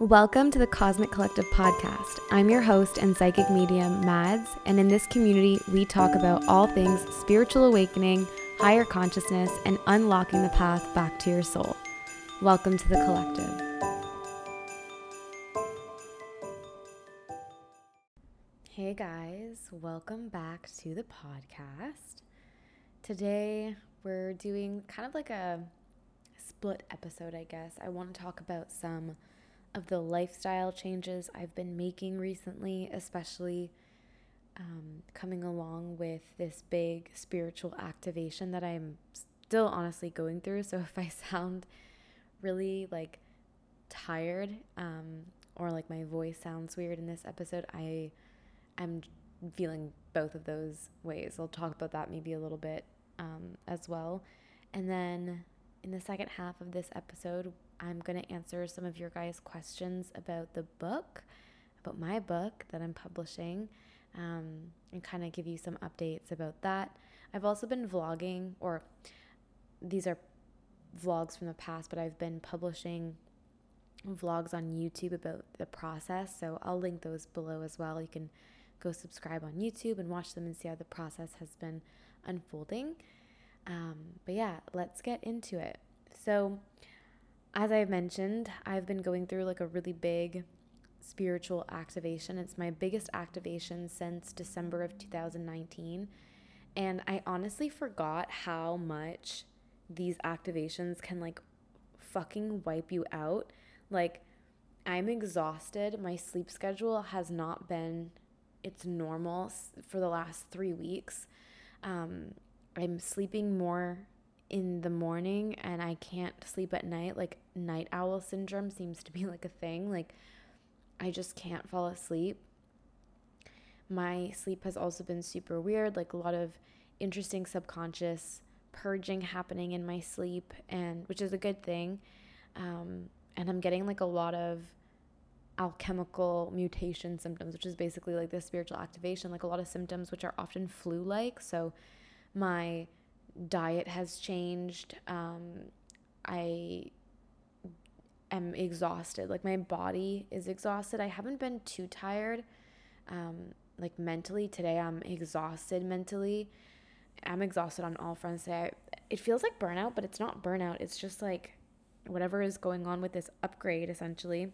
Welcome to the Cosmic Collective podcast. I'm your host and psychic medium, Madds, and in this community, we talk about all things spiritual awakening, higher consciousness, and unlocking the path back to your soul. Welcome to the collective. Hey guys, welcome back to the podcast. Today, we're doing kind of like a split episode, I guess. I want to talk about some of the lifestyle changes I've been making recently, especially um, coming along with this big spiritual activation that I'm still honestly going through. So if I sound really like tired um, or like my voice sounds weird in this episode, I am feeling both of those ways. I'll talk about that maybe a little bit um, as well. And then in the second half of this episode, I'm going to answer some of your guys' questions about the book, about my book that I'm publishing, um, and kind of give you some updates about that. I've also been vlogging, or these are vlogs from the past, but I've been publishing vlogs on YouTube about the process. So I'll link those below as well. You can go subscribe on YouTube and watch them and see how the process has been unfolding. Um, but yeah, let's get into it. So, as I've mentioned, I've been going through like a really big spiritual activation. It's my biggest activation since December of 2019. And I honestly forgot how much these activations can like fucking wipe you out. Like, I'm exhausted. My sleep schedule has not been its normal for the last three weeks. Um, I'm sleeping more in the morning and I can't sleep at night. Like night owl syndrome seems to be like a thing. Like I just can't fall asleep. My sleep has also been super weird, like a lot of interesting subconscious purging happening in my sleep and which is a good thing. Um, and I'm getting like a lot of alchemical mutation symptoms, which is basically like the spiritual activation, like a lot of symptoms which are often flu like. So my diet has changed. Um, I am exhausted. Like my body is exhausted. I haven't been too tired. Um, like mentally today, I'm exhausted mentally. I'm exhausted on all fronts today. It feels like burnout, but it's not burnout. It's just like whatever is going on with this upgrade, essentially.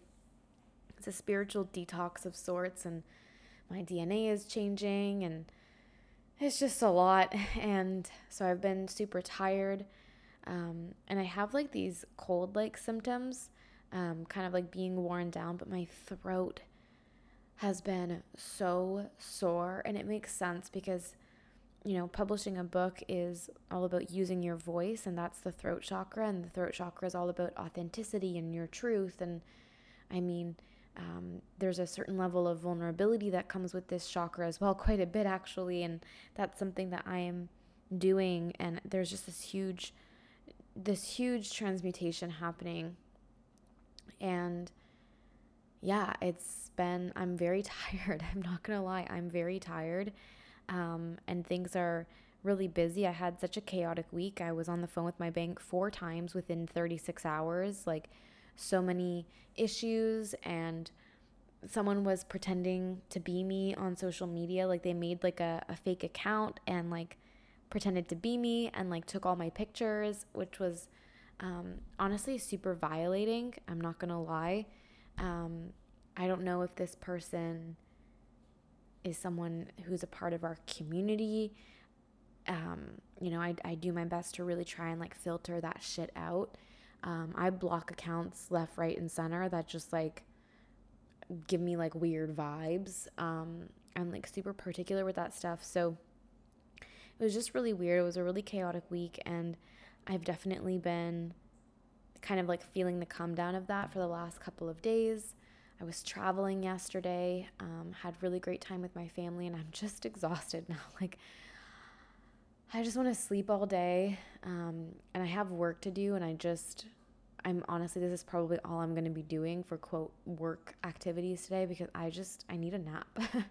It's a spiritual detox of sorts, and my DNA is changing, and it's just a lot. And so I've been super tired. Um, and I have like these cold like symptoms, um, kind of like being worn down, but my throat has been so sore. And it makes sense because, you know, publishing a book is all about using your voice, and that's the throat chakra. And the throat chakra is all about authenticity and your truth. And I mean, um, there's a certain level of vulnerability that comes with this chakra as well, quite a bit actually, and that's something that I am doing. And there's just this huge, this huge transmutation happening, and yeah, it's been. I'm very tired. I'm not gonna lie. I'm very tired, um, and things are really busy. I had such a chaotic week. I was on the phone with my bank four times within 36 hours, like so many issues and someone was pretending to be me on social media like they made like a, a fake account and like pretended to be me and like took all my pictures which was um, honestly super violating i'm not gonna lie. Um, i don't know if this person is someone who's a part of our community. Um, you know I, I do my best to really try and like filter that shit out um, I block accounts left, right, and center that just like give me like weird vibes. Um, I'm like super particular with that stuff. So it was just really weird. It was a really chaotic week, and I've definitely been kind of like feeling the come down of that for the last couple of days. I was traveling yesterday, um, had really great time with my family, and I'm just exhausted now. Like, I just want to sleep all day, um, and I have work to do, and I just I'm honestly, this is probably all I'm going to be doing for quote work activities today because I just, I need a nap.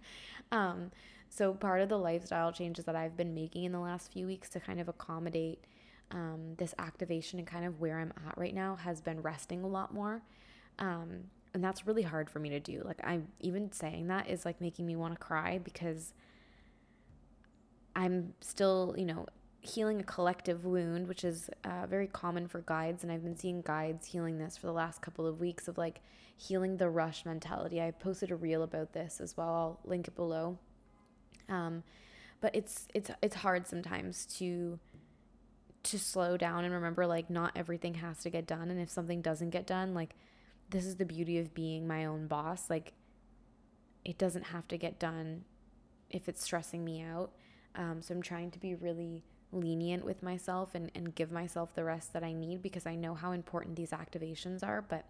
um, so, part of the lifestyle changes that I've been making in the last few weeks to kind of accommodate um, this activation and kind of where I'm at right now has been resting a lot more. Um, and that's really hard for me to do. Like I'm even saying that is like making me want to cry because I'm still, you know, healing a collective wound, which is uh, very common for guides. And I've been seeing guides healing this for the last couple of weeks of like healing the rush mentality. I posted a reel about this as well. I'll link it below. Um, but it's it's it's hard sometimes to to slow down and remember like not everything has to get done and if something doesn't get done like this is the beauty of being my own boss like it doesn't have to get done if it's stressing me out um, so i'm trying to be really lenient with myself and, and give myself the rest that i need because i know how important these activations are but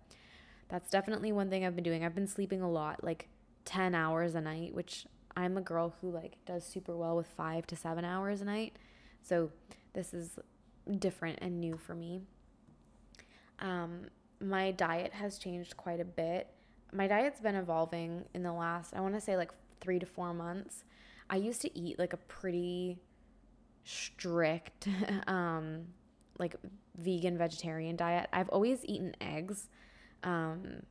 that's definitely one thing i've been doing i've been sleeping a lot like 10 hours a night which i'm a girl who like does super well with five to seven hours a night so this is different and new for me. Um, my diet has changed quite a bit. My diet's been evolving in the last, I want to say, like three to four months. I used to eat like a pretty strict, um, like vegan vegetarian diet. I've always eaten eggs. Um,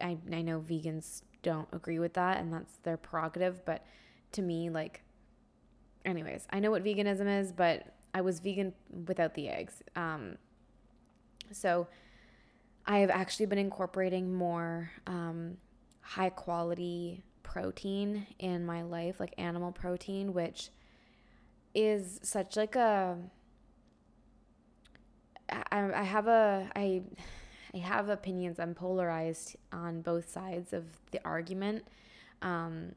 I, I know vegans don't agree with that and that's their prerogative, but to me, like anyways, I know what veganism is, but I was vegan without the eggs. Um, so I've actually been incorporating more um, high quality protein in my life, like animal protein, which is such like a. I, I have a I I have opinions. I'm polarized on both sides of the argument. Um,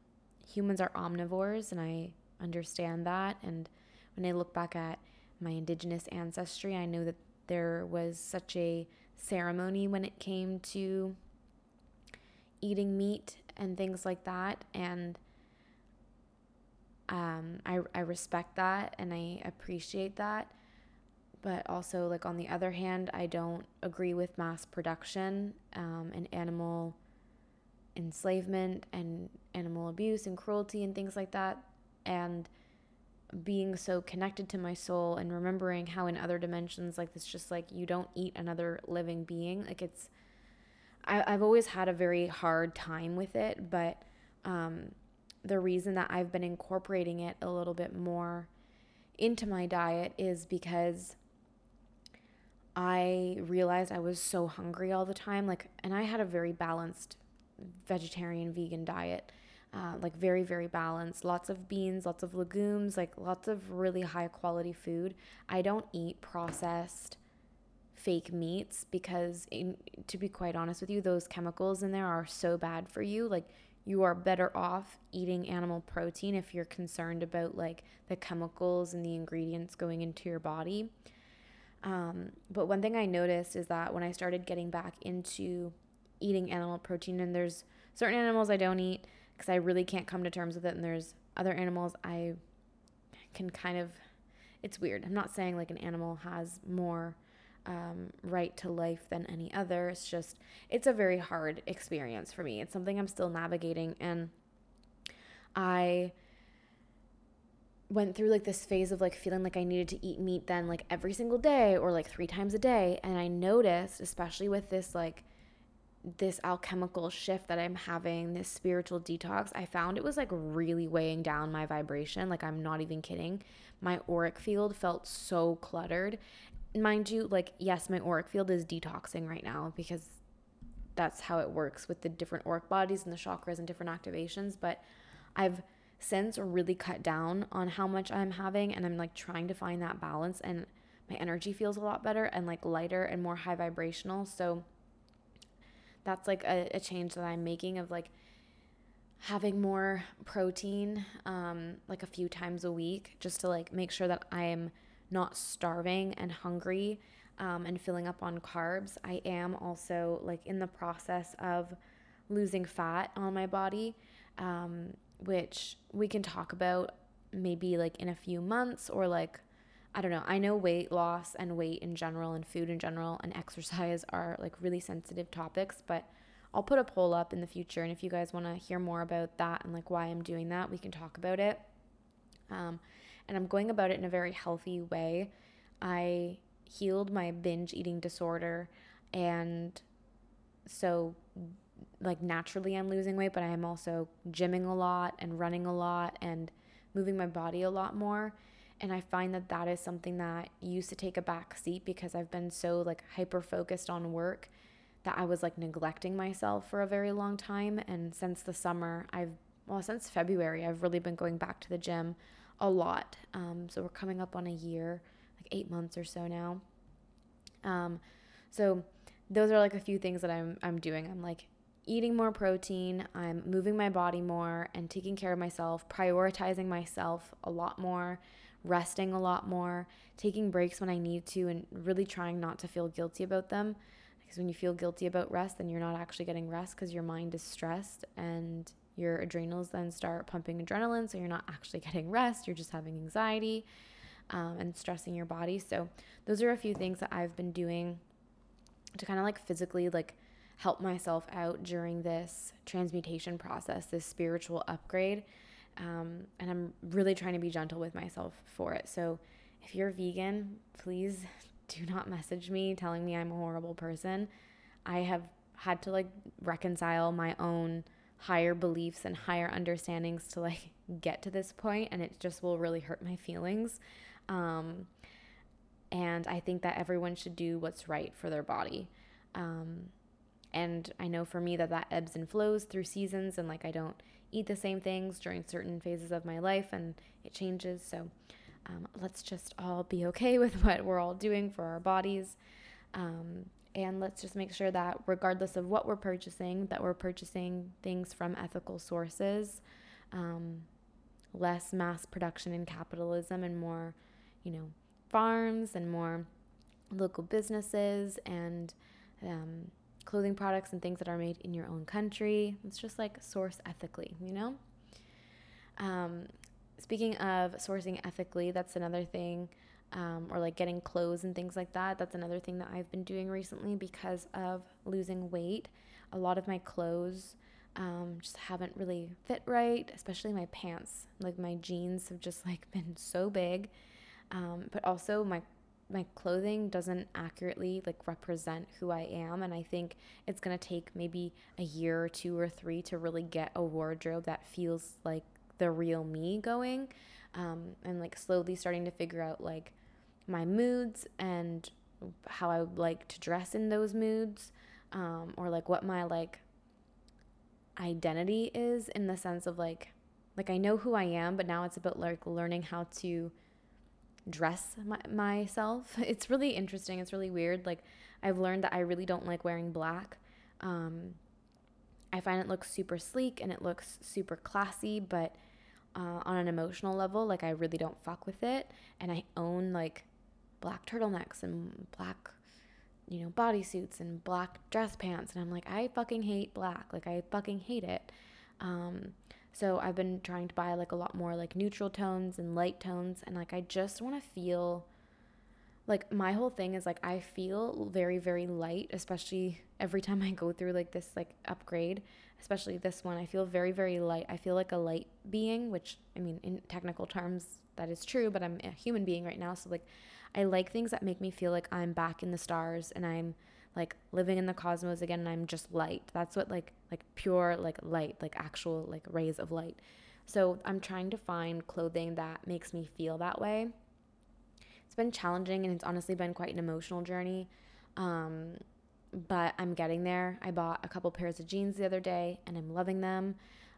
humans are omnivores, and I understand that. And when I look back at my indigenous ancestry, I know that there was such a ceremony when it came to eating meat and things like that. And um, I, I respect that and I appreciate that. But also, like, on the other hand, I don't agree with mass production um, and animal enslavement and animal abuse and cruelty and things like that and being so connected to my soul and remembering how in other dimensions like this just like you don't eat another living being like it's I, i've always had a very hard time with it but um, the reason that i've been incorporating it a little bit more into my diet is because i realized i was so hungry all the time like and i had a very balanced vegetarian vegan diet uh, like very very balanced. Lots of beans lots of legumes like lots of really high quality food. I don't eat processed fake meats because in, to be quite honest with you those chemicals in there are so bad for you like you are better off eating animal protein if you're concerned about like the chemicals and the ingredients going into your body um, but one thing i noticed is that when i started getting back into eating animal protein and there's certain animals i don't eat because I really can't come to terms with it. And there's other animals I can kind of, it's weird. I'm not saying like an animal has more um, right to life than any other. It's just, it's a very hard experience for me. It's something I'm still navigating. And I went through like this phase of like feeling like I needed to eat meat then like every single day or like three times a day. And I noticed, especially with this like, this alchemical shift that I'm having, this spiritual detox, I found it was like really weighing down my vibration. Like, I'm not even kidding. My auric field felt so cluttered. Mind you, like, yes, my auric field is detoxing right now because that's how it works with the different auric bodies and the chakras and different activations. But I've since really cut down on how much I'm having and I'm like trying to find that balance and my energy feels a lot better and like lighter and more high vibrational. So, that's like a, a change that I'm making of like having more protein um, like a few times a week just to like make sure that I'm not starving and hungry um, and filling up on carbs. I am also like in the process of losing fat on my body, um, which we can talk about maybe like in a few months or like I don't know. I know weight loss and weight in general and food in general and exercise are like really sensitive topics, but I'll put a poll up in the future. And if you guys want to hear more about that and like why I'm doing that, we can talk about it. Um, and I'm going about it in a very healthy way. I healed my binge eating disorder and so like naturally I'm losing weight, but I am also gymming a lot and running a lot and moving my body a lot more. And I find that that is something that used to take a back seat because I've been so like hyper focused on work that I was like neglecting myself for a very long time. And since the summer, I've, well, since February, I've really been going back to the gym a lot. Um, so we're coming up on a year, like eight months or so now. Um, so those are like a few things that I'm, I'm doing. I'm like eating more protein, I'm moving my body more and taking care of myself, prioritizing myself a lot more, resting a lot more, taking breaks when I need to, and really trying not to feel guilty about them. Because when you feel guilty about rest, then you're not actually getting rest because your mind is stressed and your adrenals then start pumping adrenaline. So you're not actually getting rest, you're just having anxiety um, and stressing your body. So those are a few things that I've been doing to kind of like physically like help myself out during this transmutation process, this spiritual upgrade. Um, and I'm really trying to be gentle with myself for it. So if you're vegan, please do not message me telling me I'm a horrible person. I have had to like reconcile my own higher beliefs and higher understandings to like get to this point and it just will really hurt my feelings um, and i think that everyone should do what's right for their body um, and I know for me that that ebbs and flows through seasons, and like I don't eat the same things during certain phases of my life, and it changes. So um, let's just all be okay with what we're all doing for our bodies. Um, and let's just make sure that regardless of what we're purchasing, that we're purchasing things from ethical sources, um, less mass production and capitalism, and more, you know, farms and more local businesses and um, clothing products and things that are made in your own country. It's just like source ethically, you know? Um, speaking of sourcing ethically, that's another thing, um, or like getting clothes and things like that. That's another thing that I've been doing recently because of losing weight. A lot of my clothes um, just haven't really fit right, especially my pants. Like my jeans have just like been so big. Um, but also my my clothing doesn't accurately like represent who I am and I think it's going to take maybe a year or two or three to really get a wardrobe that feels like the real me going um, and like slowly starting to figure out like my moods and how I would like to dress in those moods um, or like what my like identity is in the sense of like like I know who I am but now it's about like learning how to dress my, myself. It's really interesting. It's really weird. Like I've learned that I really don't like wearing black. Um, I find it looks super sleek and it looks super classy, but uh, on an emotional level, like I really don't fuck with it. And I own like black turtlenecks and black, you know, bodysuits and black dress pants. And I'm like, I fucking hate black. Like I fucking hate it. Um, so I've been trying to buy like a lot more like neutral tones and light tones and like I just want to feel like my whole thing is like I feel very very light especially every time I go through like this like upgrade especially this one I feel very very light I feel like a light being which I mean in technical terms that is true but I'm a human being right now so like I like things that make me feel like I'm back in the stars and I'm like living in the cosmos again and I'm just light. That's what like like pure like light, like actual like rays of light. So I'm trying to find clothing that makes me feel that way. It's been challenging and it's honestly been quite an emotional journey. Um, but I'm getting there. I bought a couple pairs of jeans the other day and I'm loving them.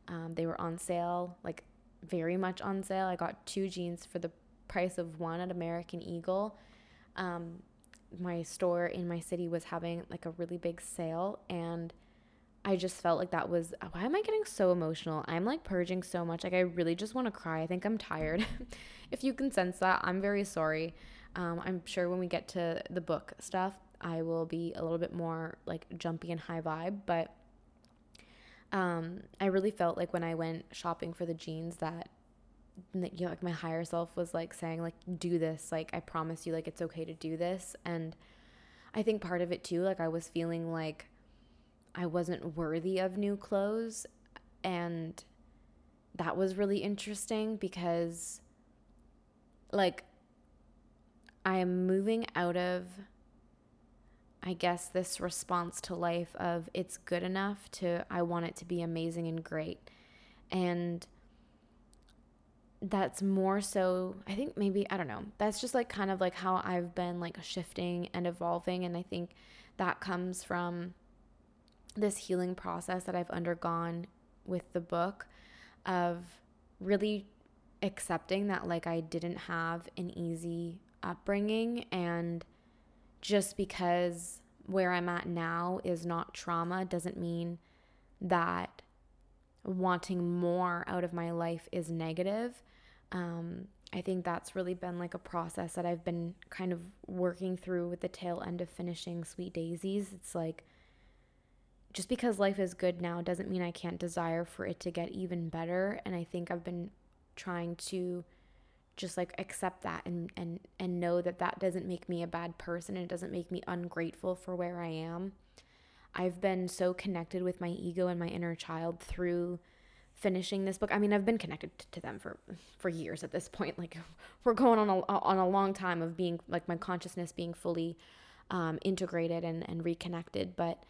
Um, they were on sale, like very much on sale. I got two jeans for the price of one at American Eagle. Um, my store in my city was having like a really big sale and I just felt like that was why am I getting so emotional? I'm like purging so much. Like I really just want to cry. I think I'm tired. if you can sense that, I'm very sorry. Um, I'm sure when we get to the book stuff, I will be a little bit more like jumpy and high vibe. But um, I really felt like when I went shopping for the jeans that you know, like my higher self was like saying like do this like i promise you like it's okay to do this and i think part of it too like i was feeling like i wasn't worthy of new clothes and that was really interesting because like i am moving out of I guess, this response to life of it's good enough to I want it to be amazing and great. And that's more so, I think maybe, I don't know, that's just like kind of like how I've been like shifting and evolving. And I think that comes from this healing process that I've undergone with the book of really accepting that like I didn't have an easy upbringing and just because where I'm at now is not trauma doesn't mean that wanting more out of my life is negative. Um, I think that's really been like a process that I've been kind of working through with the tail end of finishing Sweet Daisies. It's like just because life is good now doesn't mean I can't desire for it to get even better. And I think I've been trying to just like accept that and and and know that that doesn't make me a bad person and it doesn't make me ungrateful for where I am. I've been so connected with my ego and my inner child through finishing this book. I mean, I've been connected to them for for years at this point. Like we're going on a on a long time of being like my consciousness being fully um, integrated and and reconnected. But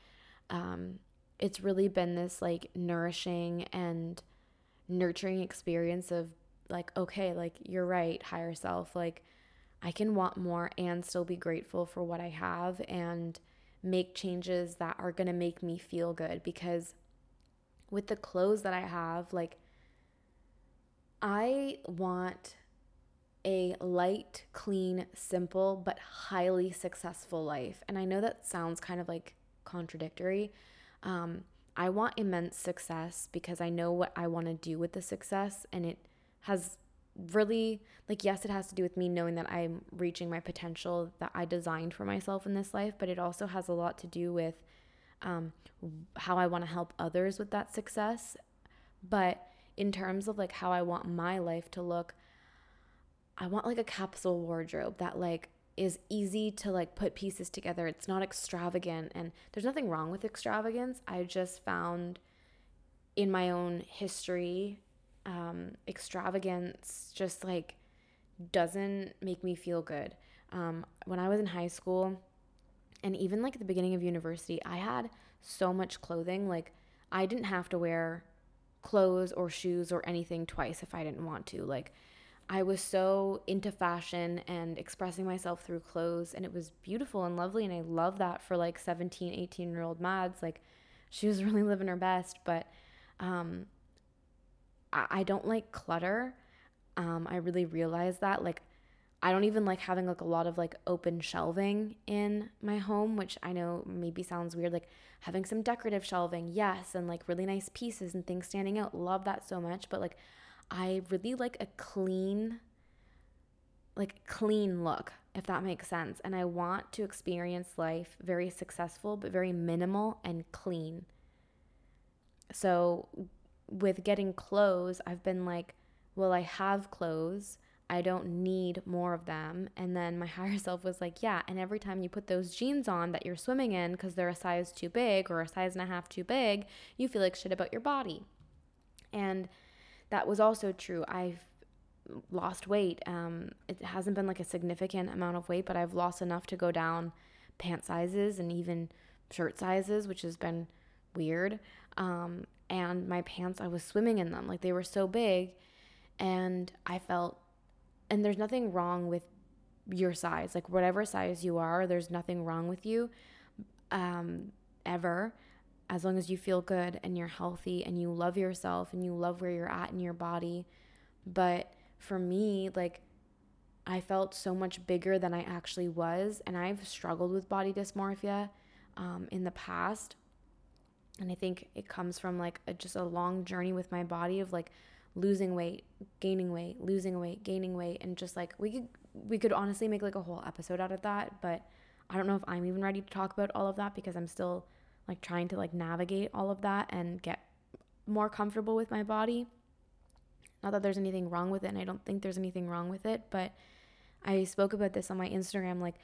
um, it's really been this like nourishing and nurturing experience of like okay, like you're right, higher self. Like I can want more and still be grateful for what I have and make changes that are going to make me feel good because with the clothes that I have, like, I want a light, clean, simple, but highly successful life. And I know that sounds kind of like contradictory. Um, I want immense success because I know what I want to do with the success. And it has really, like, yes, it has to do with me knowing that I'm reaching my potential that I designed for myself in this life, but it also has a lot to do with um, how I want to help others with that success. But in terms of like how I want my life to look, I want like a capsule wardrobe that like is easy to like put pieces together. It's not extravagant and there's nothing wrong with extravagance. I just found in my own history um extravagance just like doesn't make me feel good. Um when I was in high school, and even like at the beginning of university, I had so much clothing. Like, I didn't have to wear clothes or shoes or anything twice if I didn't want to. Like, I was so into fashion and expressing myself through clothes, and it was beautiful and lovely. And I love that for like 17, 18 year old Madds. Like, she was really living her best, but um, I, don't like clutter. Um, I really realized that. Like, I don't even like having like a lot of like open shelving in my home, which I know maybe sounds weird. Like having some decorative shelving, yes, and like really nice pieces and things standing out. Love that so much. But like, I really like a clean, like clean look, if that makes sense. And I want to experience life very successful, but very minimal and clean. So with getting clothes, I've been like, well, I have clothes I don't need more of them. And then my higher self was like, yeah. And every time you put those jeans on that you're swimming in because they're a size too big or a size and a half too big, you feel like shit about your body. And that was also true. I've lost weight. Um, it hasn't been like a significant amount of weight, but I've lost enough to go down pant sizes and even shirt sizes, which has been weird. Um, and my pants, I was swimming in them. Like they were so big. And I felt and there's nothing wrong with your size like whatever size you are there's nothing wrong with you um ever as long as you feel good and you're healthy and you love yourself and you love where you're at in your body but for me like I felt so much bigger than I actually was and I've struggled with body dysmorphia um, in the past and I think it comes from like a, just a long journey with my body of like losing weight, gaining weight, losing weight, gaining weight, and just like we could we could honestly make like a whole episode out of that, but I don't know if I'm even ready to talk about all of that because I'm still like trying to like navigate all of that and get more comfortable with my body. Not that there's anything wrong with it, and I don't think there's anything wrong with it, but I spoke about this on my Instagram. Like,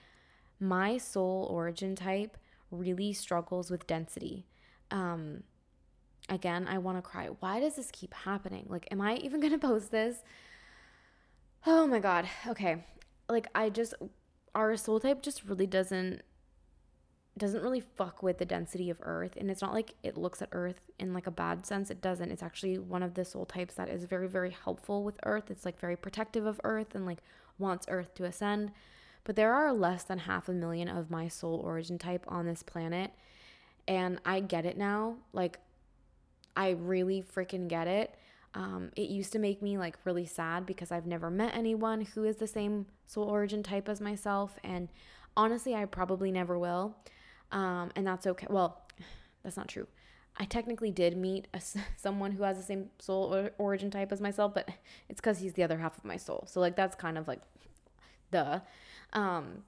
my soul origin type really struggles with density. Um, again, I want to cry. Why does this keep happening? Like, am I even going to post this? Oh my God. Okay. Like, I just, our soul type just really doesn't doesn't really fuck with the density of earth and it's not like it looks at earth in like a bad sense it doesn't it's actually one of the soul types that is very very helpful with earth it's like very protective of earth and like wants earth to ascend but there are less than half a million of my soul origin type on this planet and i get it now like i really freaking get it um, it used to make me like really sad because I've never met anyone who is the same soul origin type as myself. And honestly, I probably never will. Um, and that's okay. Well, that's not true. I technically did meet a, someone who has the same soul or origin type as myself, but it's because he's the other half of my soul. So like that's kind of like, the, um,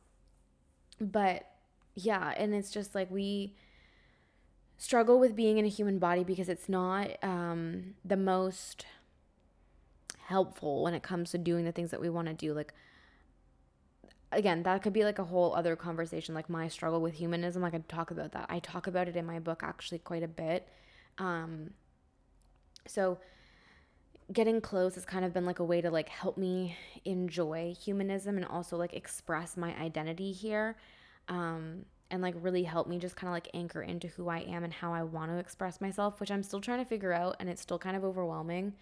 but yeah, and it's just like we struggle with being in a human body because it's not um, the most helpful when it comes to doing the things that we want to do. Like again, that could be like a whole other conversation, like my struggle with humanism. I could talk about that. I talk about it in my book actually quite a bit. Um, so getting close has kind of been like a way to like help me enjoy humanism and also like express my identity here. Um, and like really help me just kind of like anchor into who I am and how I want to express myself, which I'm still trying to figure out and it's still kind of overwhelming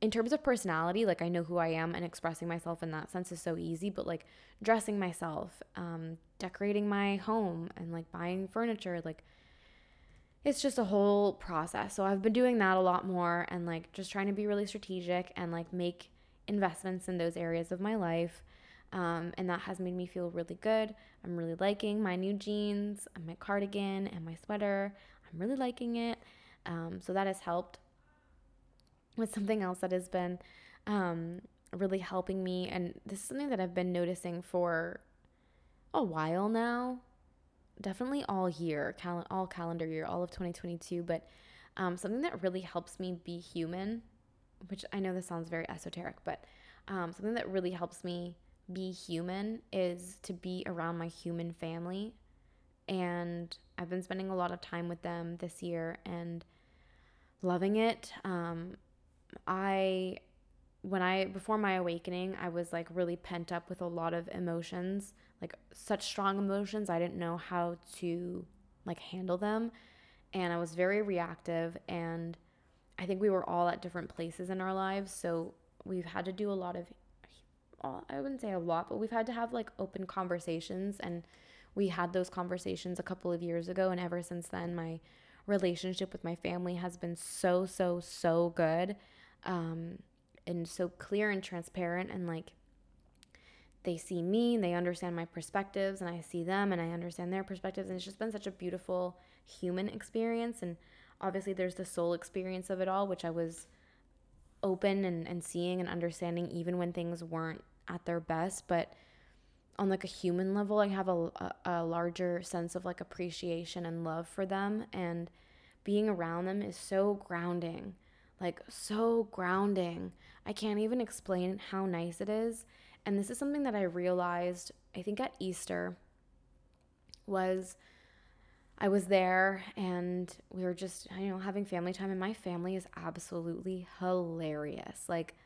in terms of personality, like I know who I am and expressing myself in that sense is so easy, but like dressing myself, um, decorating my home, and like buying furniture, like it's just a whole process. So I've been doing that a lot more and like just trying to be really strategic and like make investments in those areas of my life. Um, and that has made me feel really good. I'm really liking my new jeans, and my cardigan, and my sweater. I'm really liking it. Um, so that has helped with something else that has been um, really helping me. And this is something that I've been noticing for a while now. Definitely all year, cal- all calendar year, all of 2022. But um, something that really helps me be human, which I know this sounds very esoteric, but um, something that really helps me be human is to be around my human family. And I've been spending a lot of time with them this year and loving it. Um, I when I before my awakening, I was like really pent up with a lot of emotions, like such strong emotions. I didn't know how to like handle them, and I was very reactive and I think we were all at different places in our lives, so we've had to do a lot of I wouldn't say a lot, but we've had to have like open conversations and we had those conversations a couple of years ago and ever since then my relationship with my family has been so so so good um, and so clear and transparent and like they see me and they understand my perspectives and I see them and I understand their perspectives and it's just been such a beautiful human experience and obviously there's the soul experience of it all which I was open and, and seeing and understanding even when things weren't at their best but on like a human level I have a, a, larger sense of like appreciation and love for them and being around them is so grounding like so grounding. I can't even explain how nice it is. And this is something that I realized I think at Easter was I was there and we were just, you know, having family time and my family is absolutely hilarious. Like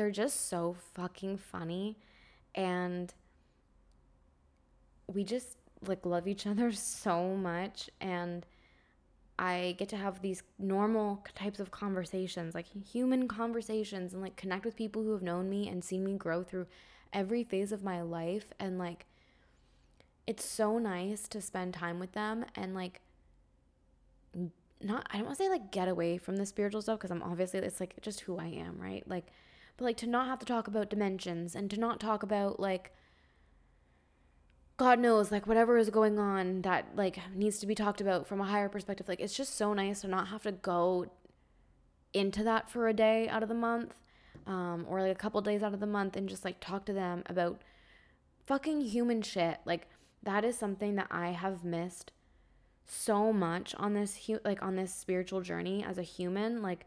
they're just so fucking funny and we just like love each other so much and I get to have these normal types of conversations, like human conversations, and like connect with people who have known me and seen me grow through every phase of my life. And like, it's so nice to spend time with them and like, not, I don't want to say like get away from the spiritual stuff because I'm obviously, it's like just who I am, right? Like, but like to not have to talk about dimensions and to not talk about like, God knows, like whatever is going on that like needs to be talked about from a higher perspective. Like it's just so nice to not have to go into that for a day out of the month, um, or like a couple days out of the month, and just like talk to them about fucking human shit. Like that is something that I have missed so much on this hu- like on this spiritual journey as a human. Like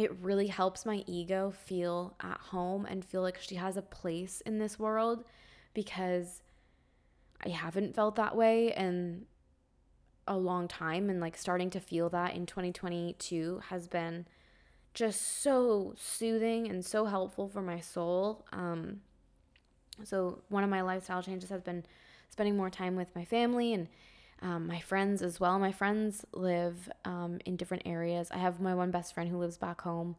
it really helps my ego feel at home and feel like she has a place in this world because I haven't felt that way in a long time and like starting to feel that in 2022 has been just so soothing and so helpful for my soul. Um, so one of my lifestyle changes has been spending more time with my family and um, my friends as well. My friends live um, in different areas. I have my one best friend who lives back home.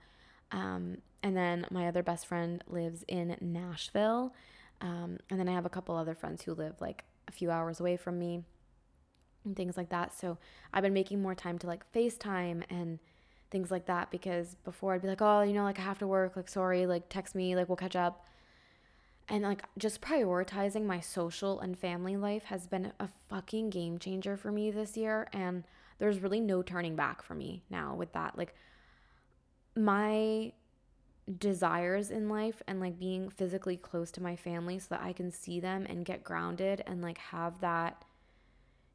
Um, and then my other best friend lives in Nashville. Um, and then I have a couple other friends who live like a few hours away from me and things like that. So I've been making more time to like FaceTime and things like that because before I'd be like, oh, you know, like I have to work, like sorry, like text me, like we'll catch up. And like just prioritizing my social and family life has been a fucking game changer for me this year. And there's really no turning back for me now with that. Like my desires in life and like being physically close to my family so that I can see them and get grounded and like have that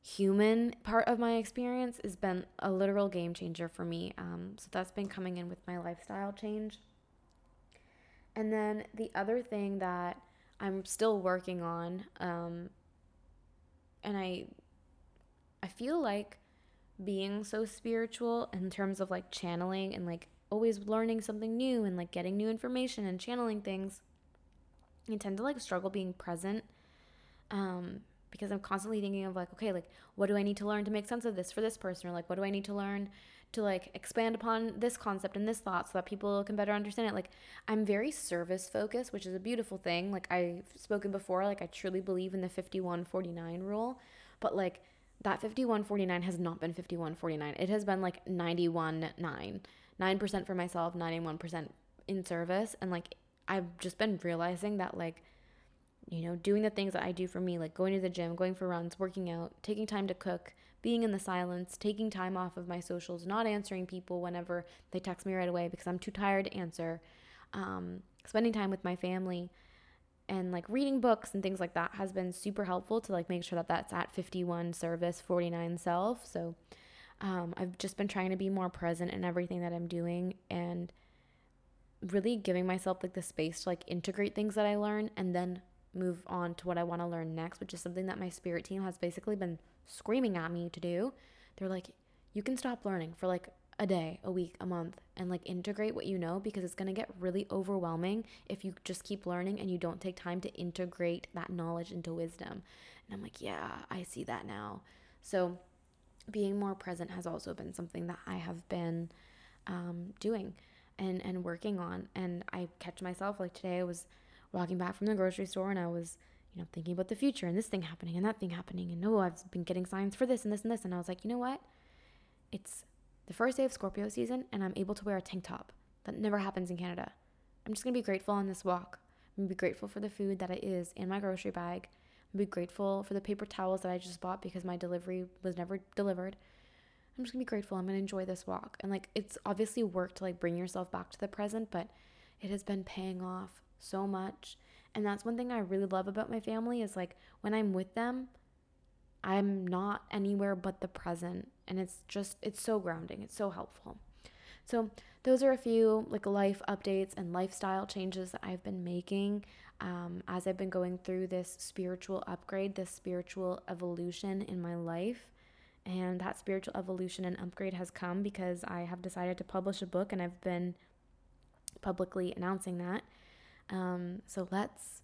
human part of my experience has been a literal game changer for me. Um, so that's been coming in with my lifestyle change. And then the other thing that I'm still working on, um, and I, I feel like being so spiritual in terms of like channeling and like always learning something new and like getting new information and channeling things. I tend to like struggle being present um, because I'm constantly thinking of like, okay, like what do I need to learn to make sense of this for this person? Or like, what do I need to learn to like expand upon this concept and this thought so that people can better understand it? Like, I'm very service focused, which is a beautiful thing. Like, I've spoken before, like, I truly believe in the 5149 rule, but like, that 5149 has not been 5149. It has been like 91 9. 9% for myself, 91% in service. And like, I've just been realizing that, like, you know, doing the things that I do for me, like going to the gym, going for runs, working out, taking time to cook, being in the silence, taking time off of my socials, not answering people whenever they text me right away because I'm too tired to answer, um, spending time with my family, and like reading books and things like that has been super helpful to like make sure that that's at 51 service, 49 self. So, um, I've just been trying to be more present in everything that I'm doing and really giving myself like the space to like integrate things that I learn and then move on to what I want to learn next, which is something that my spirit team has basically been screaming at me to do. They're like, you can stop learning for like a day, a week, a month, and like integrate what you know because it's to get really overwhelming if you just keep learning and you don't take time to integrate that knowledge into wisdom. And I'm like, yeah, I see that now. So, being more present has also been something that I have been um, doing and and working on. And I catch myself like today I was walking back from the grocery store and I was you know thinking about the future and this thing happening and that thing happening and oh I've been getting signs for this and this and this and I was like you know what it's the first day of Scorpio season and I'm able to wear a tank top that never happens in Canada. I'm just gonna be grateful on this walk. I'm gonna be grateful for the food that it is in my grocery bag I'm be grateful for the paper towels that I just bought because my delivery was never delivered. I'm just gonna be grateful. I'm gonna enjoy this walk. And like it's obviously work to like bring yourself back to the present, but it has been paying off so much. And that's one thing I really love about my family is like when I'm with them, I'm not anywhere but the present. And it's just it's so grounding. It's so helpful. So those are a few like life updates and lifestyle changes that I've been making um, as I've been going through this spiritual upgrade, this spiritual evolution in my life. And that spiritual evolution and upgrade has come because I have decided to publish a book and I've been publicly announcing that. Um, so let's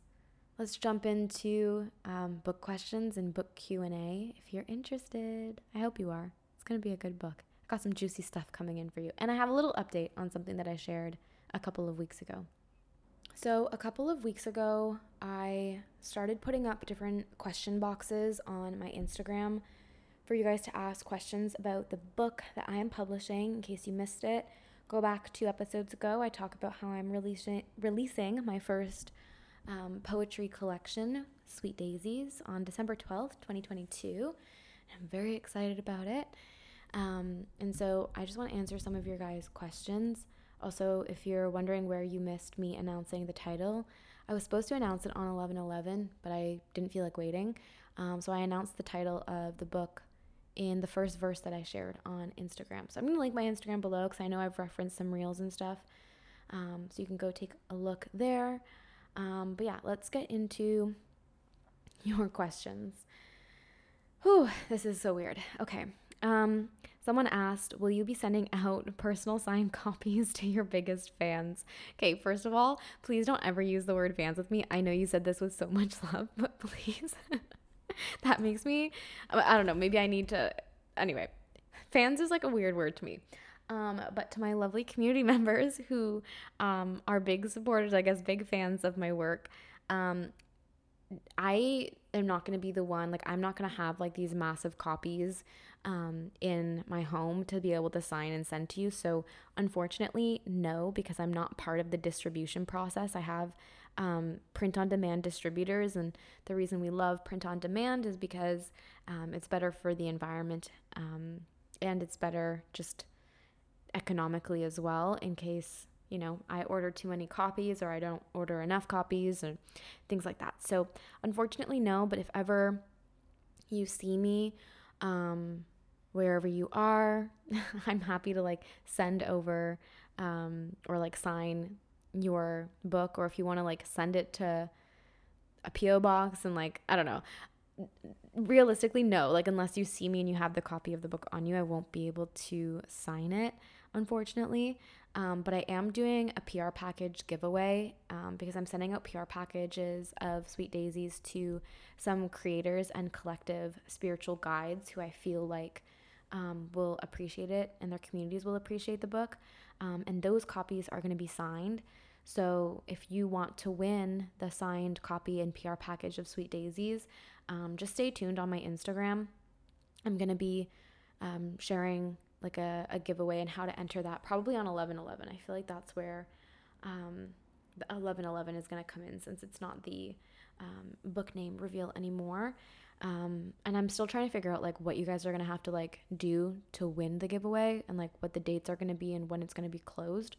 let's jump into um, book questions and book q&a if you're interested. I hope you are. It's going to be a good book. I got some juicy stuff coming in for you. And i have a little update on something that i shared a couple of weeks ago. So, a couple of weeks ago, I started putting up different question boxes on my Instagram for you guys to ask questions about the book that I am publishing. In case you missed it, go back two episodes ago. I talk about how I'm releasing releasing my first um, poetry collection, Sweet Daisies, on December 12th, 2022. I'm very excited about it. Um, and so I just want to answer some of your guys' questions. Also, if you're wondering where you missed me announcing the title, I was supposed to announce it on 11 11, but I didn't feel like waiting. Um, so I announced the title of the book in the first verse that I shared on Instagram. So I'm going to link my Instagram below because I know I've referenced some reels and stuff. Um, so you can go take a look there. Um, but yeah, let's get into your questions. Whew, this is so weird. Okay. Um, someone asked, Will you be sending out personal signed copies to your biggest fans? Okay, first of all, please don't ever use the word fans with me. I know you said this with so much love, but please. that makes me, I don't know, maybe I need to, anyway, fans is like a weird word to me. Um, but to my lovely community members who um, are big supporters, I guess, big fans of my work, um, I am not going to be the one, like, I'm not going to have like these massive copies um, in my home to be able to sign and send to you. So, unfortunately, no, because I'm not part of the distribution process. I have um, print on demand distributors, and the reason we love print on demand is because um, it's better for the environment um, and it's better just economically as well in case you know i order too many copies or i don't order enough copies and things like that so unfortunately no but if ever you see me um, wherever you are. I'm happy to like send over um, or like sign your book, or if you want to like send it to a PO box and like I don't know. Realistically, no. Like unless you see me and you have the copy of the book on you, I won't be able to sign it, unfortunately. Um, but I am doing a PR package giveaway um, because I'm sending out PR packages of Sweet Daisies to some creators and collective spiritual guides who I feel like um, will appreciate it and their communities will appreciate the book. Um, and those copies are going to be signed. So if you want to win the signed copy and PR package of Sweet Daisies, um, just stay tuned on my Instagram. I'm going to be um, sharing like a, a, giveaway and how to enter that probably on 1111. I feel like that's where um, the 1111 is going to come in since it's not the um, book name reveal anymore. Um, and I'm still trying to figure out like what you guys are gonna have to like do to win the giveaway and like what the dates are gonna be and when it's gonna be closed.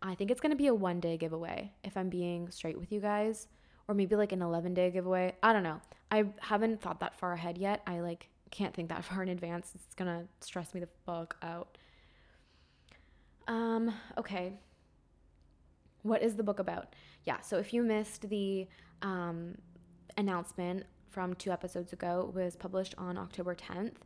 I think it's gonna be a one day giveaway if I'm being straight with you guys, or maybe like an 11 day giveaway. I don't know. I haven't thought that far ahead yet. I like can't think that far in advance. It's gonna stress me the fuck out. Um, okay. What is the book about? Yeah, so if you missed the um, announcement from two episodes ago was published on October 10th.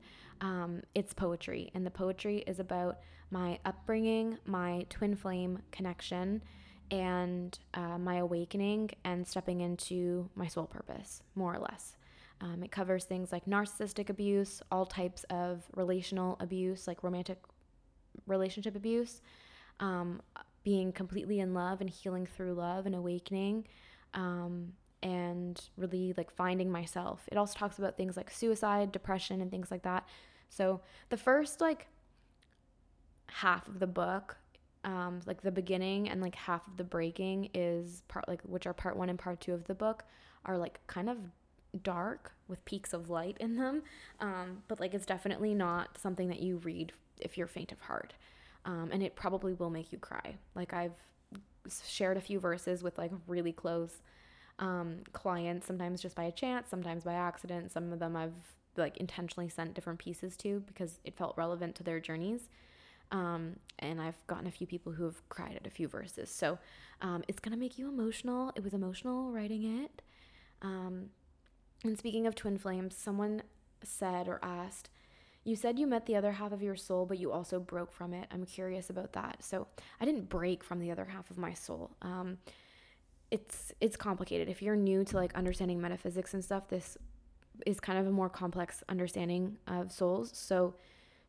Um, it's poetry, and the poetry is about my upbringing, my twin flame connection, and uh, my awakening and stepping into my soul purpose, more or less. Um, it covers things like narcissistic abuse, all types of relational abuse, like romantic relationship abuse, um, being completely in love and healing through love and awakening, um, and really like finding myself. It also talks about things like suicide, depression, and things like that. So the first like half of the book, um, like the beginning and like half of the breaking is part like which are part one and part two of the book are like kind of dark with peaks of light in them. Um, but like it's definitely not something that you read if you're faint of heart. Um, and it probably will make you cry. Like I've shared a few verses with like really close um, clients, sometimes just by a chance, sometimes by accident. Some of them I've like intentionally sent different pieces to because it felt relevant to their journeys. Um, and I've gotten a few people who have cried at a few verses. So um, it's gonna make you emotional. It was emotional writing it. Um, and speaking of twin flames, someone said or asked, you said you met the other half of your soul, but you also broke from it. I'm curious about that. So I didn't break from the other half of my soul. Um, it's it's complicated. If you're new to like understanding metaphysics and stuff, this is kind of a more complex understanding of souls. So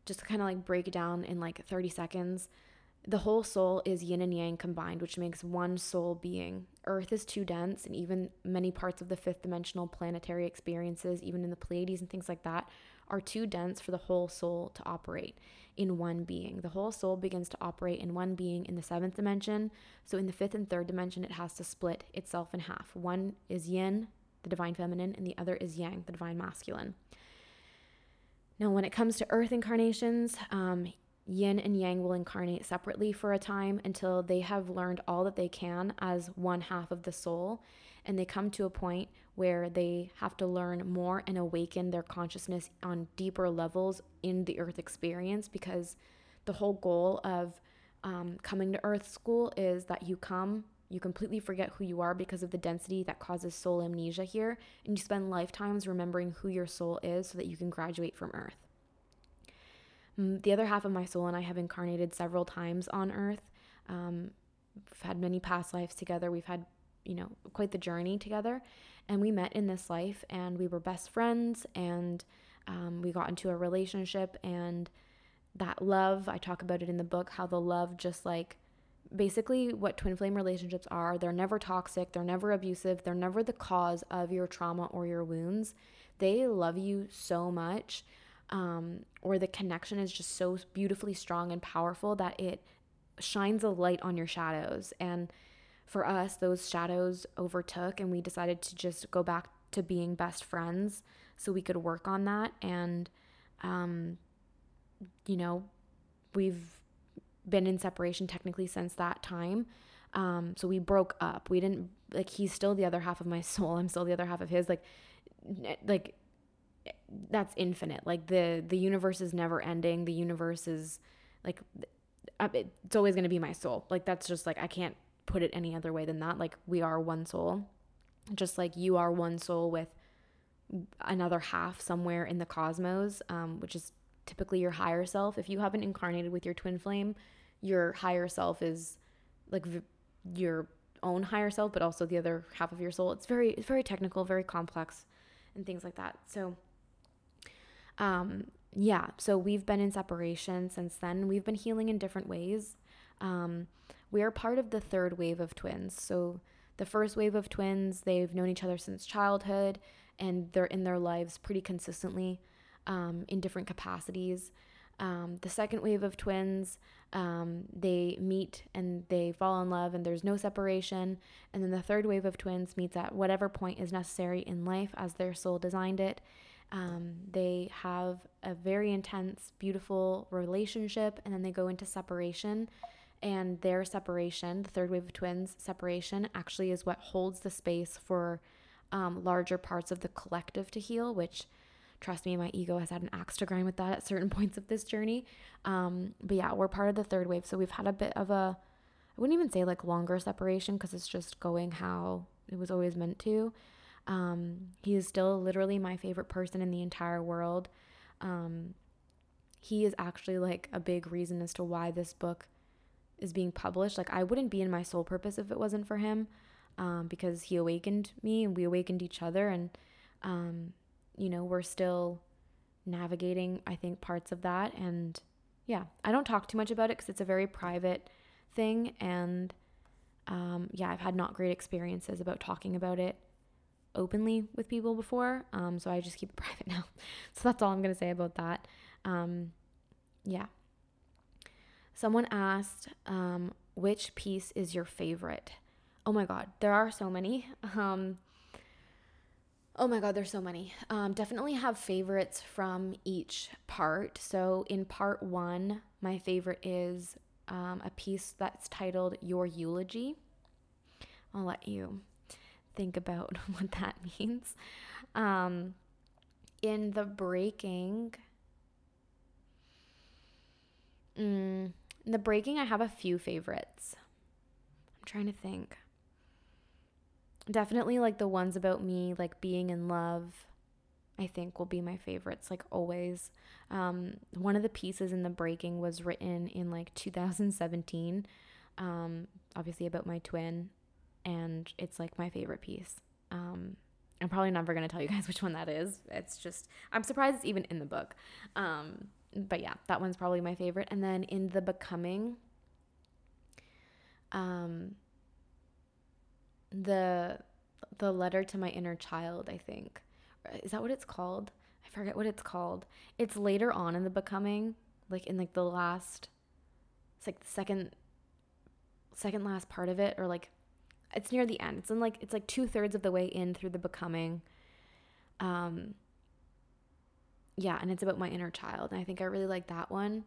just to kind of like break it down in like 30 seconds, the whole soul is yin and yang combined, which makes one soul being. Earth is too dense, and even many parts of the fifth dimensional planetary experiences, even in the Pleiades and things like that, are too dense for the whole soul to operate in one being. The whole soul begins to operate in one being in the seventh dimension. So in the fifth and third dimension, it has to split itself in half. One is yin, the divine feminine, and the other is yang, the divine masculine. Now, when it comes to earth incarnations, um, yin and yang will incarnate separately for a time until they have learned all that they can as one half of the soul. And they come to a point where they have to learn more and awaken their consciousness on deeper levels in the earth experience because the whole goal of um, coming to earth school is that you come you completely forget who you are because of the density that causes soul amnesia here and you spend lifetimes remembering who your soul is so that you can graduate from earth. Mm, the other half of my soul and i have incarnated several times on earth. Um, we've had many past lives together. We've had you know quite the journey together And we met in this life and we were best friends and um, we got into a relationship and that love, I talk about it in the book, how the love just like basically what twin flame relationships are they're never toxic, they're never abusive, they're never the cause of your trauma or your wounds. They love you so much, um, or the connection is just so beautifully strong and powerful that it shines a light on your shadows. And for us, those shadows overtook, and we decided to just go back to being best friends so we could work on that. And, um, you know, we've been in separation technically since that time. Um, so we broke up. We didn't like he's still the other half of my soul. I'm still the other half of his. Like, like that's infinite. Like the the universe is never ending. The universe is like uh, it's always going to be my soul. Like that's just like I can't put it any other way than that. Like we are one soul. Just like you are one soul with another half somewhere in the cosmos, um, which is typically your higher self. If you haven't incarnated with your twin flame, your higher self is like v- your own higher self, but also the other half of your soul. It's very, it's very technical, very complex, and things like that. So, um, yeah. So we've been in separation since then. We've been healing in different ways. Um, we are part of the third wave of twins. So the first wave of twins, they've known each other since childhood, and they're in their lives pretty consistently um, in different capacities. Um, the second wave of twins, um, they meet and they fall in love, and there's no separation. And then the third wave of twins meets at whatever point is necessary in life as their soul designed it. Um, they have a very intense, beautiful relationship, and then they go into separation. And their separation, the third wave of twins separation, actually is what holds the space for um, larger parts of the collective to heal, which trust me, my ego has had an axe to grind with that at certain points of this journey. Um, but yeah, we're part of the third wave. So we've had a bit of a, I wouldn't even say like longer separation because it's just going how it was always meant to. Um, he is still literally my favorite person in the entire world. Um, he is actually like a big reason as to why this book is being published. Like, I wouldn't be in my soul purpose if it wasn't for him um, because he awakened me and we awakened each other. And um, you know, we're still navigating, I think, parts of that. And yeah, I don't talk too much about it because it's a very private thing. And um, yeah, I've had not great experiences about talking about it openly with people before. Um, so I just keep it private now. So that's all I'm going to say about that. Um, yeah. Someone asked, um, which piece is your favorite? Oh my God, there are so many. Um, Oh my God, there's so many. Um, definitely have favorites from each part. So, in part one, my favorite is um, a piece that's titled Your Eulogy. I'll let you think about what that means. Um, in the breaking, mm, in the breaking, I have a few favorites. I'm trying to think. Definitely like the ones about me like being in love i think will be my favorites like always. Um, one of the pieces in the breaking was written in like 2017 um, obviously about my twin and it's like my favorite piece. Um, i'm probably never going to tell you guys which one that is. It's just i'm surprised it's even in the book. Um, but yeah that one's probably my favorite and then in the becoming um the the letter to my inner child, I think. Is that what it's called? I forget what it's called. It's later on in the becoming, like in like the last it's like the second second last part of it, or like it's near the end. It's in like it's like two thirds of the way in through the becoming. Um yeah, and it's about my inner child. And I think I really like that one.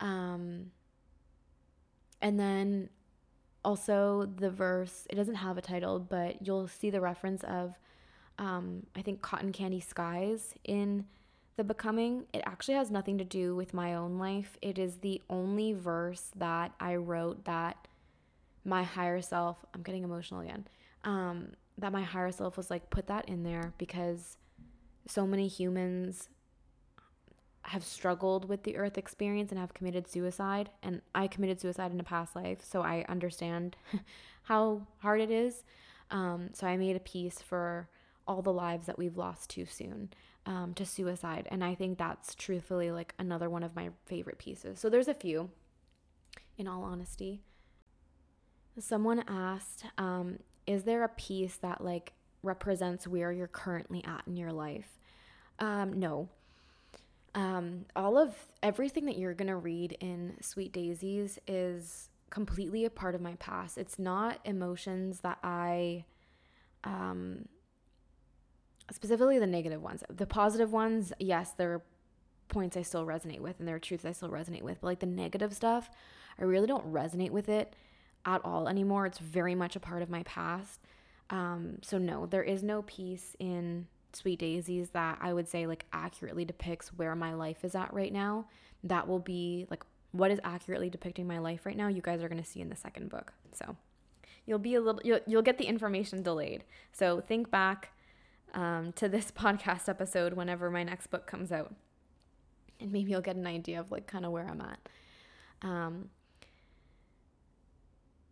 Um and then also the verse it doesn't have a title but you'll see the reference of um, i think cotton candy skies in the becoming it actually has nothing to do with my own life it is the only verse that i wrote that my higher self i'm getting emotional again um, that my higher self was like put that in there because so many humans have struggled with the earth experience and have committed suicide and I committed suicide in a past life so I understand how hard it is um, so I made a piece for all the lives that we've lost too soon um, to suicide. And I think that's truthfully like another one of my favorite pieces. So there's a few, in all honesty. Someone asked, um, Is there a piece that like represents where you're currently at in your life? Um, no. Um, all of everything that you're going to read in Sweet Daisies is completely a part of my past. It's not emotions that I um, specifically the negative ones. The positive ones, yes, there are points I still resonate with and there are truths I still resonate with. But like the negative stuff, I really don't resonate with it at all anymore. It's very much a part of my past. Um, so no, there is no piece in Sweet Daisies that I would say like accurately depicts where my life is at right now. That will be like what is accurately depicting my life right now. You guys are going to see in the second book. So you'll be a little you'll, you'll get the information delayed. So think back um, to this podcast episode whenever my next book comes out. And maybe you'll get an idea of like kind of where I'm at. Um,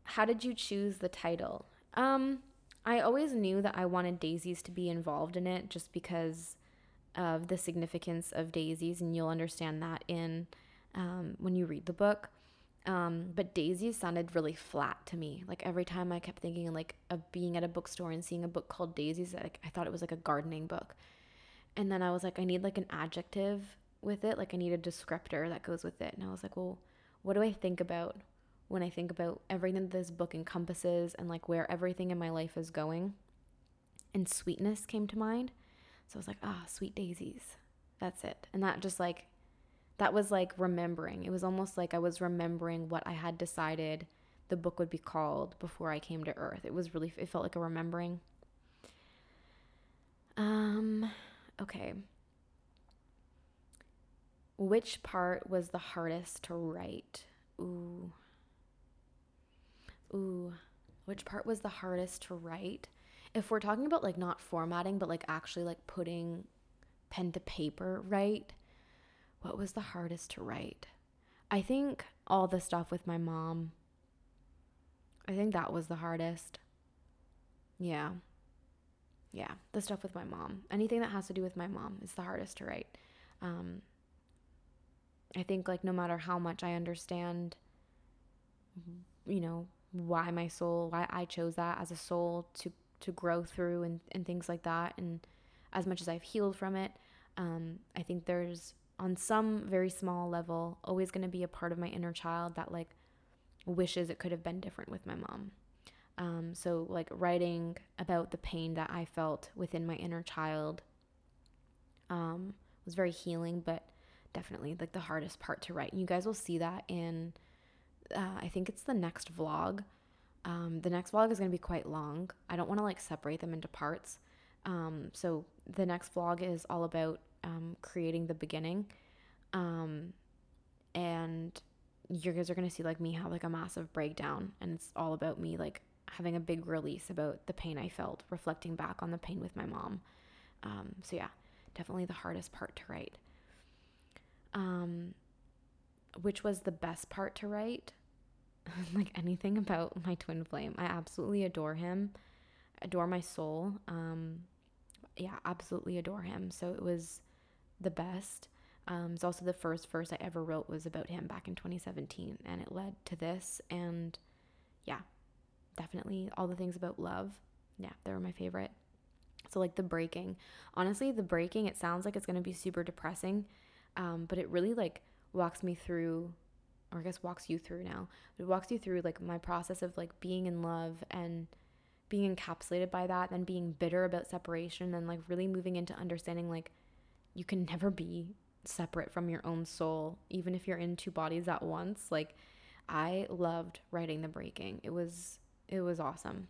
how did you choose the title? Um, I always knew that I wanted daisies to be involved in it just because of the significance of daisies, and you'll understand that in um, when you read the book. Um, but daisies sounded really flat to me. Like every time I kept thinking like of being at a bookstore and seeing a book called Daisies, like I thought it was like a gardening book. And then I was like, I need like an adjective with it. Like I need a descriptor that goes with it. And I was like, well, what do I think about when I think about everything this book encompasses and like where everything in my life is going? And sweetness came to mind. So I was like, ah, oh, sweet daisies. That's it. And that just like that was like remembering. It was almost like I was remembering what I had decided the book would be called before I came to Earth. It was really, it felt like a remembering. Um, okay. Which part was the hardest to write? Ooh. Ooh. Which part was the hardest to write? If we're talking about like not formatting, but like actually like putting pen to paper, right? What was the hardest to write? I think all the stuff with my mom. I think that was the hardest. Yeah. Yeah, the stuff with my mom. Anything that has to do with my mom is the hardest to write. Um, I think, like, no matter how much I understand, you know, why my soul, why I chose that as a soul to, to grow through and, and things like that, and as much as I've healed from it, um, I think there's on some very small level always going to be a part of my inner child that like wishes it could have been different with my mom. Um, so like writing about the pain that I felt within my inner child um, was very healing, but definitely like the hardest part to write. And you guys will see that in uh, I think it's the next vlog. Um, the next vlog is going to be quite long. I don't want to like separate them into parts. Um, so the next vlog is all about um, creating the beginning. Um, and you guys are going to see like me have like a massive breakdown and it's all about me like having a big release about the pain I felt, reflecting back on the pain with my mom. Um, so yeah, definitely the hardest part to write. Um, which was the best part to write? like anything about my twin flame. I absolutely adore him, adore my soul. Um, yeah, absolutely adore him. So it was the best. Um, it's also the first verse I ever wrote was about him back in 2017, and it led to this. And yeah, definitely all the things about love. Yeah, they were my favorite. So like the breaking, honestly, the breaking. It sounds like it's gonna be super depressing, um, but it really like walks me through, or I guess walks you through now. It walks you through like my process of like being in love and being encapsulated by that, then being bitter about separation, and like really moving into understanding like you can never be separate from your own soul, even if you're in two bodies at once. Like, I loved writing the breaking. It was it was awesome.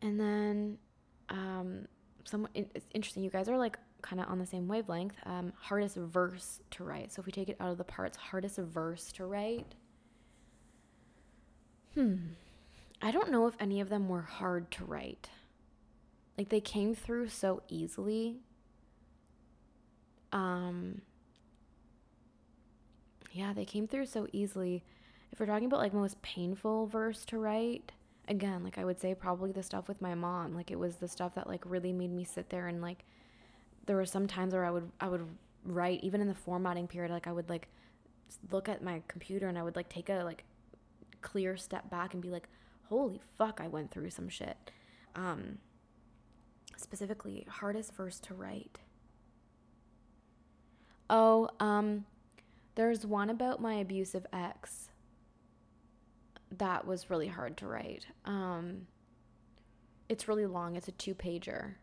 And then, um, some it's interesting. You guys are like kind of on the same wavelength. Um, hardest verse to write. So if we take it out of the parts, hardest verse to write. Hmm. I don't know if any of them were hard to write. Like they came through so easily um, yeah, they came through so easily. If we're talking about like most painful verse to write, again, like I would say probably the stuff with my mom. Like it was the stuff that like really made me sit there and like there were some times where I would I would write even in the formatting period like I would like look at my computer and I would like take a like clear step back and be like holy fuck I went through some shit. Um specifically hardest verse to write. Oh, um there's one about my abusive ex that was really hard to write. Um, it's really long. It's a two pager.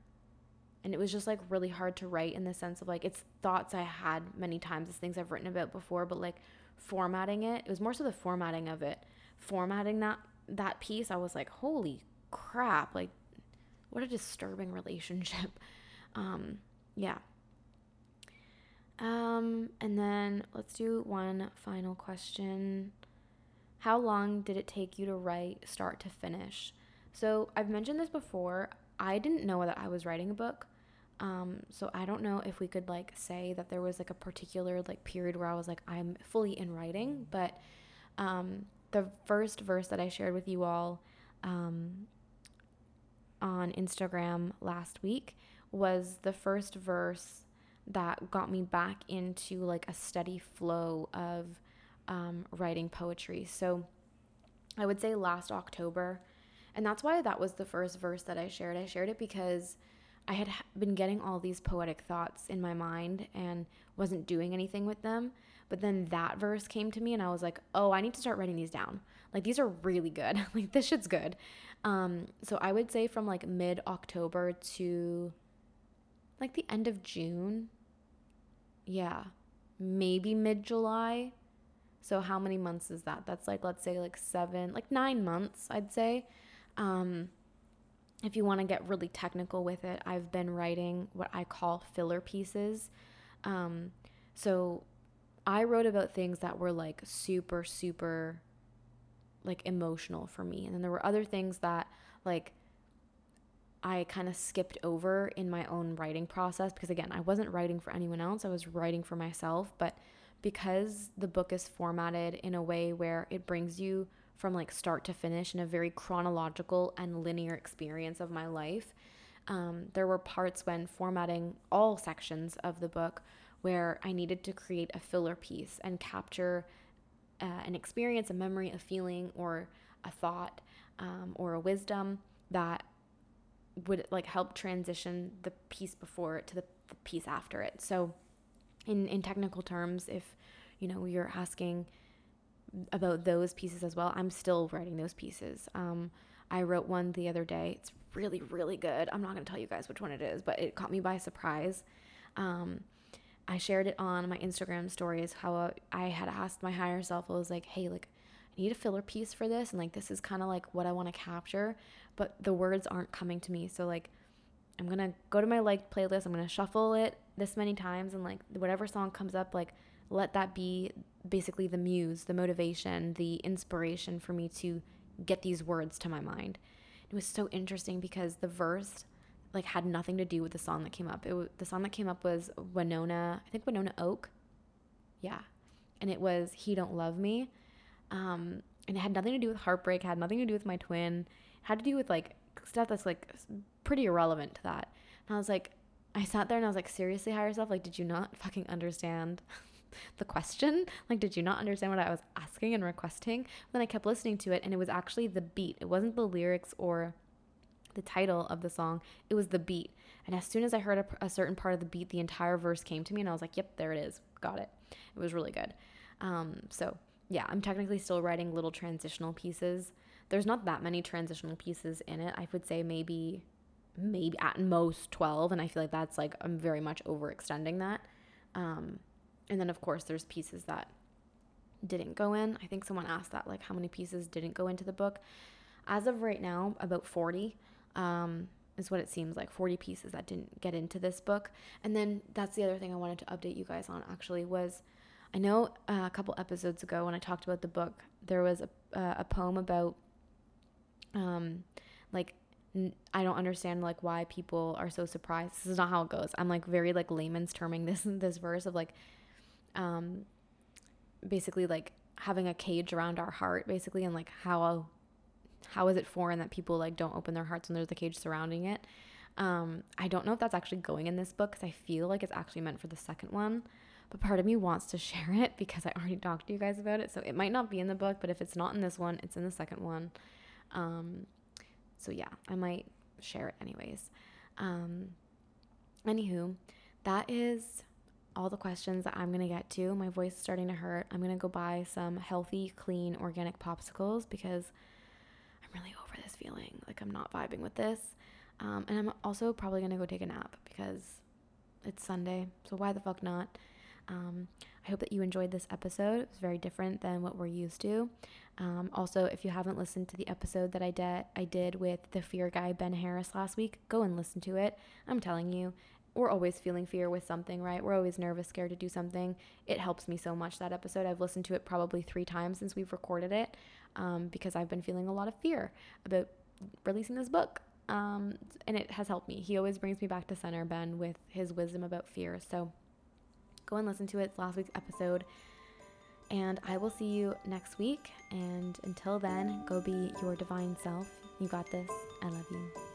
And it was just like really hard to write in the sense of like it's thoughts I had many times, it's things I've written about before, but like formatting it, it was more so the formatting of it. Formatting that that piece, I was like, holy crap, like what a disturbing relationship. Um, yeah. Um, and then let's do one final question. How long did it take you to write start to finish? So I've mentioned this before. I didn't know that I was writing a book. Um, so I don't know if we could like say that there was like a particular like period where I was like I'm fully in writing, but um, the first verse that I shared with you all um, on Instagram last week was the first verse that got me back into like a steady flow of um, writing poetry. So I would say last October. And that's why that was the first verse that I shared. I shared it because I had been getting all these poetic thoughts in my mind and wasn't doing anything with them. But then that verse came to me and I was like, oh, I need to start writing these down. Like, these are really good. like, this shit's good. Um, so I would say from like mid October to like the end of June. Yeah. Maybe mid July. So how many months is that? That's like let's say like 7, like 9 months, I'd say. Um if you want to get really technical with it, I've been writing what I call filler pieces. Um so I wrote about things that were like super super like emotional for me. And then there were other things that like I kind of skipped over in my own writing process because again, I wasn't writing for anyone else. I was writing for myself, but because the book is formatted in a way where it brings you from like start to finish in a very chronological and linear experience of my life. Um, there were parts when formatting all sections of the book where I needed to create a filler piece and capture uh, an experience, a memory, a feeling, or a thought, um, or a wisdom that would like help transition the piece before it to the, the piece after it. So in in technical terms if you know you're asking about those pieces as well. I'm still writing those pieces. Um, i wrote one the other day. It's really really good. I'm not going to tell you guys which one it is but it caught me by surprise. Um, i shared it on my instagram stories how i had asked my higher self i was like hey like i need a filler piece for this and like this is kind of like what i want to capture but the words aren't coming to me. So like I'm gonna go to my liked playlist. I'm gonna shuffle it this many times, and like whatever song comes up, like let that be basically the muse, the motivation, the inspiration for me to get these words to my mind. It was so interesting because the verse like had nothing to do with the song that came up. It the song that came up was Winona, I think Winona Oak. Yeah. And it was He Don't Love Me. Um, and it had nothing to do with heartbreak, had nothing to do with my twin. Had to do with like stuff that's like pretty irrelevant to that. And I was like, I sat there and I was like, seriously, higher self, like, did you not fucking understand the question? Like, did you not understand what I was asking and requesting? Then I kept listening to it and it was actually the beat. It wasn't the lyrics or the title of the song, it was the beat. And as soon as I heard a, a, certain part of the beat, the entire verse came to me and I was like, yep, there it is. Got it. It was really good. Um, so, yeah, I'm technically still writing little transitional pieces. There's not that many transitional pieces in it. I would say maybe maybe at most 12 and i feel like that's like i'm very much overextending that um, and then of course there's pieces that didn't go in i think someone asked that like how many pieces didn't go into the book as of right now about 40 um, is what it seems like 40 pieces that didn't get into this book and then that's the other thing i wanted to update you guys on actually was i know uh, a couple episodes ago when i talked about the book there was a, uh, a poem about um, like I don't understand like why people are so surprised. This is not how it goes. I'm like very like layman's terming this this verse of like um basically like having a cage around our heart basically and like how how is it foreign that people like don't open their hearts when there's a cage surrounding it? Um, I don't know if that's actually going in this book because I feel like it's actually meant for the second one. But part of me wants to share it because I already talked to you guys about it. So it might not be in the book, but if it's not in this one, it's in the second one. Um, so yeah, I might share it anyways. Um, anywho, that is all the questions that I'm going to get to. My voice is starting to hurt. I'm going to go buy some healthy, clean, organic popsicles because I'm really over this feeling. Like I'm not vibing with this. Um, and I'm also probably going to go take a nap because it's Sunday. So why the fuck not? Um, I hope that you enjoyed this episode. It was very different than what we're used to. Um, also, if you haven't listened to the episode that I did, I did with the fear guy Ben Harris last week, go and listen to it. I'm telling you, we're always feeling fear with something, right? We're always nervous, scared to do something. It helps me so much that episode. I've listened to it probably three times since we've recorded it um, because I've been feeling a lot of fear about releasing this book. Um, and it has helped me. He always brings me back to center, Ben, with his wisdom about fear. So go and listen to it. It's last week's episode. And I will see you next week. And until then, go be your divine self. You got this. I love you.